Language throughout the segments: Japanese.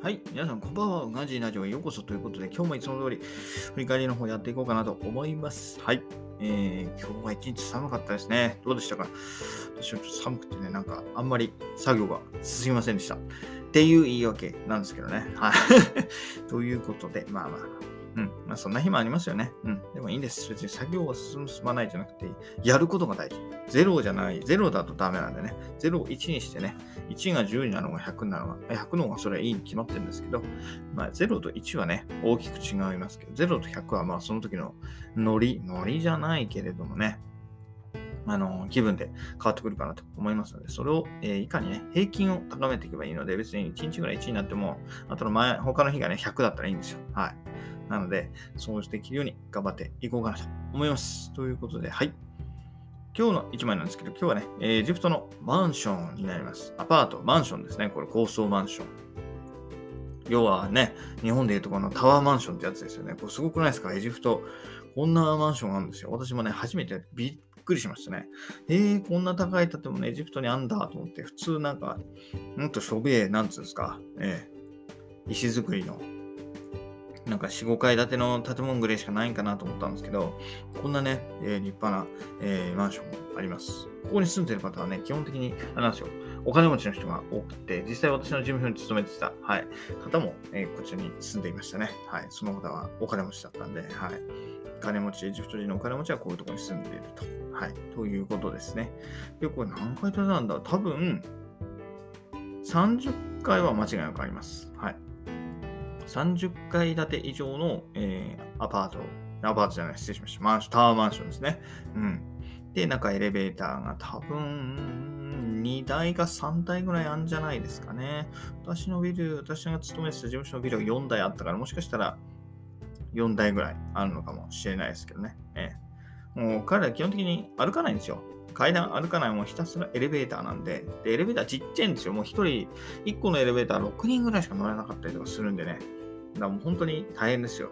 はい。皆さん、こんばんは。ガジーナジオへようこそということで、今日もいつも通り振り返りの方やっていこうかなと思います。はい。えー、今日は一日寒かったですね。どうでしたか？私はちょっと寒くてね、なんかあんまり作業が進みませんでした。っていう言い訳なんですけどね。はい。ということで、まあまあ、うん。まあ、そんな日もありますよね。うん。でもいいんです。別に作業は進、まないじゃなくて、やることが大事。ゼロじゃない。ゼロだとダメなんでね。ゼロを1にしてね。1が10になるのが100になるのが、100の方がそれはいいに決まってるんですけど、まあ、0と1はね、大きく違いますけど、0と100はまあその時のノリ、ノリじゃないけれどもね、あの、気分で変わってくるかなと思いますので、それを、えー、いかにね、平均を高めていけばいいので、別に1日ぐらい1になっても、あとの前、他の日がね、100だったらいいんですよ。はい。なので、そうしてきるように頑張っていこうかなと思います。ということで、はい。今日の1枚なんですけど、今日はね、エジプトのマンションになります。アパート、マンションですね。これ高層マンション。要はね、日本でいうとこのタワーマンションってやつですよね。これすごくないですか？エジプト。こんなマンションがあるんですよ。私もね、初めてびっくりしましたね。えー、こんな高い建物エジプトにあんだと思って、普通なんか、もっとしょべえ、なんつうんですか、えー、石造りのなんか4、5階建ての建物ぐらいしかないんかなと思ったんですけど、こんなね、えー、立派な、えー、マンションもあります。ここに住んでる方はね、基本的に、あれなんですよ、お金持ちの人が多くて、実際私の事務所に勤めてた、はい、方も、えー、こちらに住んでいましたね。はい、その方はお金持ちだったんで、はい。金持ち、エジプト人のお金持ちはこういうところに住んでいると。はい。ということですね。で、これ何階建てなんだ多分、30階は間違いなくあります。はい。30階建て以上の、えー、アパート、アパートじゃない、失礼しました。マンション、タワーマンションですね。うん。で、中エレベーターが多分、2台か3台ぐらいあるんじゃないですかね。私のビル、私が勤めてた事務所のビルが4台あったから、もしかしたら4台ぐらいあるのかもしれないですけどね。ええ、もう彼ら基本的に歩かないんですよ。階段歩かないもうひたすらエレベーターなんで、で、エレベーターちっちゃいんですよ。もう1人、1個のエレベーター6人ぐらいしか乗れなかったりとかするんでね。だからもう本当に大変ですよ。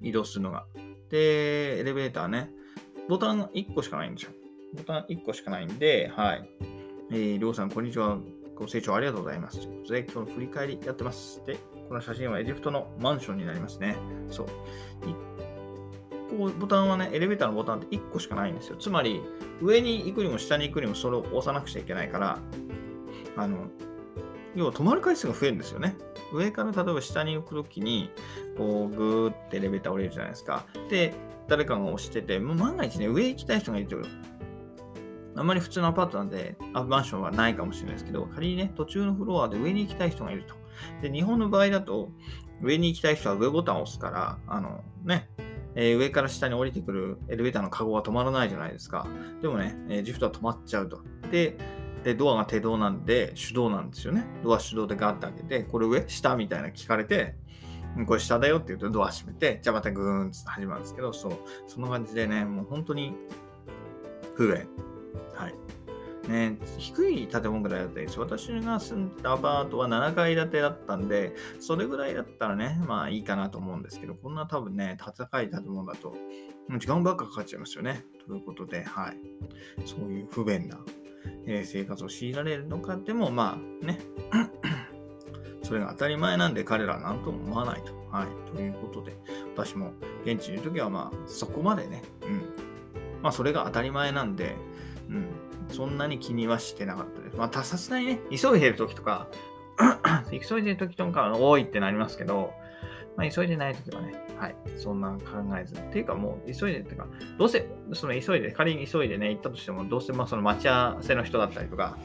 移動するのが。で、エレベーターね、ボタン1個しかないんですよ。ボタン1個しかないんで、はい。えー、りょうさん、こんにちは。ご清聴ありがとうございます。ということで、今日の振り返りやってます。で、この写真はエジプトのマンションになりますね。そう。1個、ボタンはね、エレベーターのボタンって1個しかないんですよ。つまり、上に行くにも下に行くにもそれを押さなくちゃいけないから、あの、要は止まる回数が増えるんですよね。上から例えば下に行くときに、こう、ぐーってエレベーター降りるじゃないですか。で、誰かが押してて、もう万が一ね、上行きたい人がいるとあんまり普通のアパートなんで、マンションはないかもしれないですけど、仮にね、途中のフロアで上に行きたい人がいると。で、日本の場合だと、上に行きたい人は上ボタンを押すから、あの、ね、えー、上から下に降りてくるエレベーターのカゴは止まらないじゃないですか。でもね、えー、ジフトは止まっちゃうと。で、で、ドアが手動なんで、手動なんですよね。ドア手動でガッて開けて、これ上？下？みたいな聞かれて、これ下だよって言うとドア閉めて、じゃあまたグーンって始まるんですけど、そう、そんな感じでね、もう本当に不便。はい。ね、低い建物ぐらいだったりです。私が住んだアパートは7階建てだったんで、それぐらいだったらね、まあいいかなと思うんですけど、こんな多分ね、高い建物だと、時間ばっかかかっちゃいますよね。ということで、はい。そういう不便なえー、生活を強いられるのかでも、まあね、それが当たり前なんで彼らは何とも思わないと。はい。ということで、私も現地にいるときはまあそこまでね、うん。まあそれが当たり前なんで、うん。そんなに気にはしてなかったです。まあさすがにね、急いでるときとか、急いでるときとか多いってなりますけど、まあ、急いでないときはね、はい、そんな考えず。っていうかもう急いでっていうか、どうせ、その急いで、仮に急いでね、行ったとしても、どうせまあその待ち合わせの人だったりとか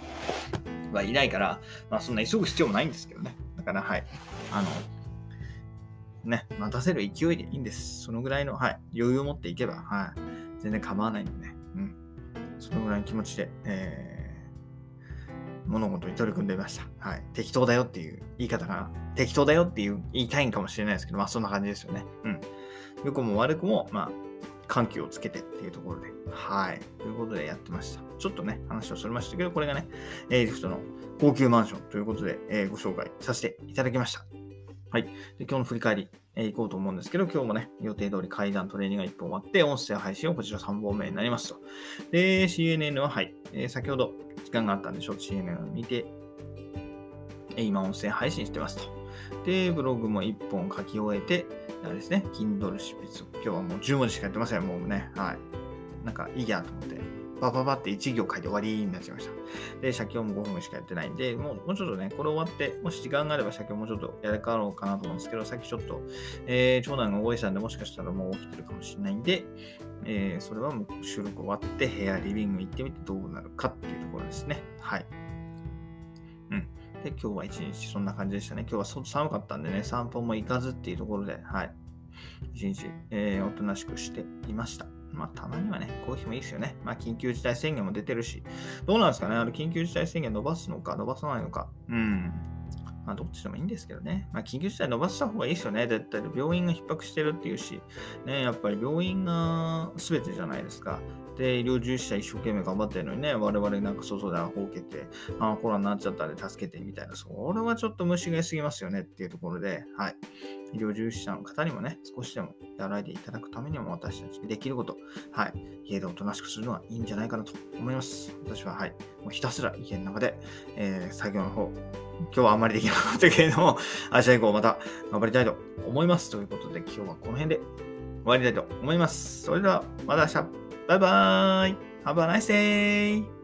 はいないから、まあそんな急ぐ必要もないんですけどね。だから、はい。あの、ね、待たせる勢いでいいんです。そのぐらいの、はい、余裕を持っていけば、はい、全然構わないんでね。うん。そのぐらいの気持ちで、えー物事に取り組んでいました。はい。適当だよっていう言い方かな。適当だよっていう言いたいんかもしれないですけど、まあそんな感じですよね。うん。良くも悪くも、まあ、緩急をつけてっていうところで、はい。ということでやってました。ちょっとね、話をそれましたけど、これがね、エジプトの高級マンションということで、えー、ご紹介させていただきました。はい。で今日の振り返り、えー、行こうと思うんですけど、今日もね、予定通り階段トレーニングが1本終わって、音声配信をこちら3本目になりますと。で、CNN は、はい、えー、先ほど時間があったんで、ショート CNN を見て、え今音声配信してますと。で、ブログも1本書き終えて、あれですね、Kindle 執筆。今日はもう10文字しかやってません、もうね。はい。なんかいいやと思って、バババって1行書いて終わりになっちゃいました。で、写経も5分しかやってないんで、もうもうちょっとね、これ終わって、もし時間があれば写経もうちょっとやりかろうかなと思うんですけど、さっきちょっと、えー、長男が動いてたんで、もしかしたらもう起きてるかもしれないんで、えー、それはもう収録終わって、部屋、リビング行ってみてどうなるかっていうところですね。はい。うん。で、今日は一日そんな感じでしたね。今日は外寒かったんでね、散歩も行かずっていうところで、はい。一日、えー、おとなしくしていました。まあ、たまにはね、コーヒーもいいですよね。まあ、緊急事態宣言も出てるし、どうなんですかね？あの、緊急事態宣言伸ばすのか、伸ばさないのか。うん。まあ、どっちでもいいんですけどね。まあ、緊急事態伸ばした方がいいですよね。絶対。病院が逼迫してるっていうし、ね、やっぱり病院が全てじゃないですか。で、医療従事者一生懸命頑張ってるのにね、我々なんか外でアホ受けて、あコロナになっちゃったんで助けてみたいな、それはちょっと虫がいすぎますよねっていうところで、はい。医療従事者の方にもね、少しでもやらいでいただくためにも私たちできること、はい。家でおとなしくするのはいいんじゃないかなと思います。私は、はい。もうひたすら家の中で、えー、作業の方、今日はあんまりできなかったけれども、明日以降また頑張りたいと思います。ということで、今日はこの辺で終わりたいと思います。それでは、また明日。バイバーイ !Have a nice day!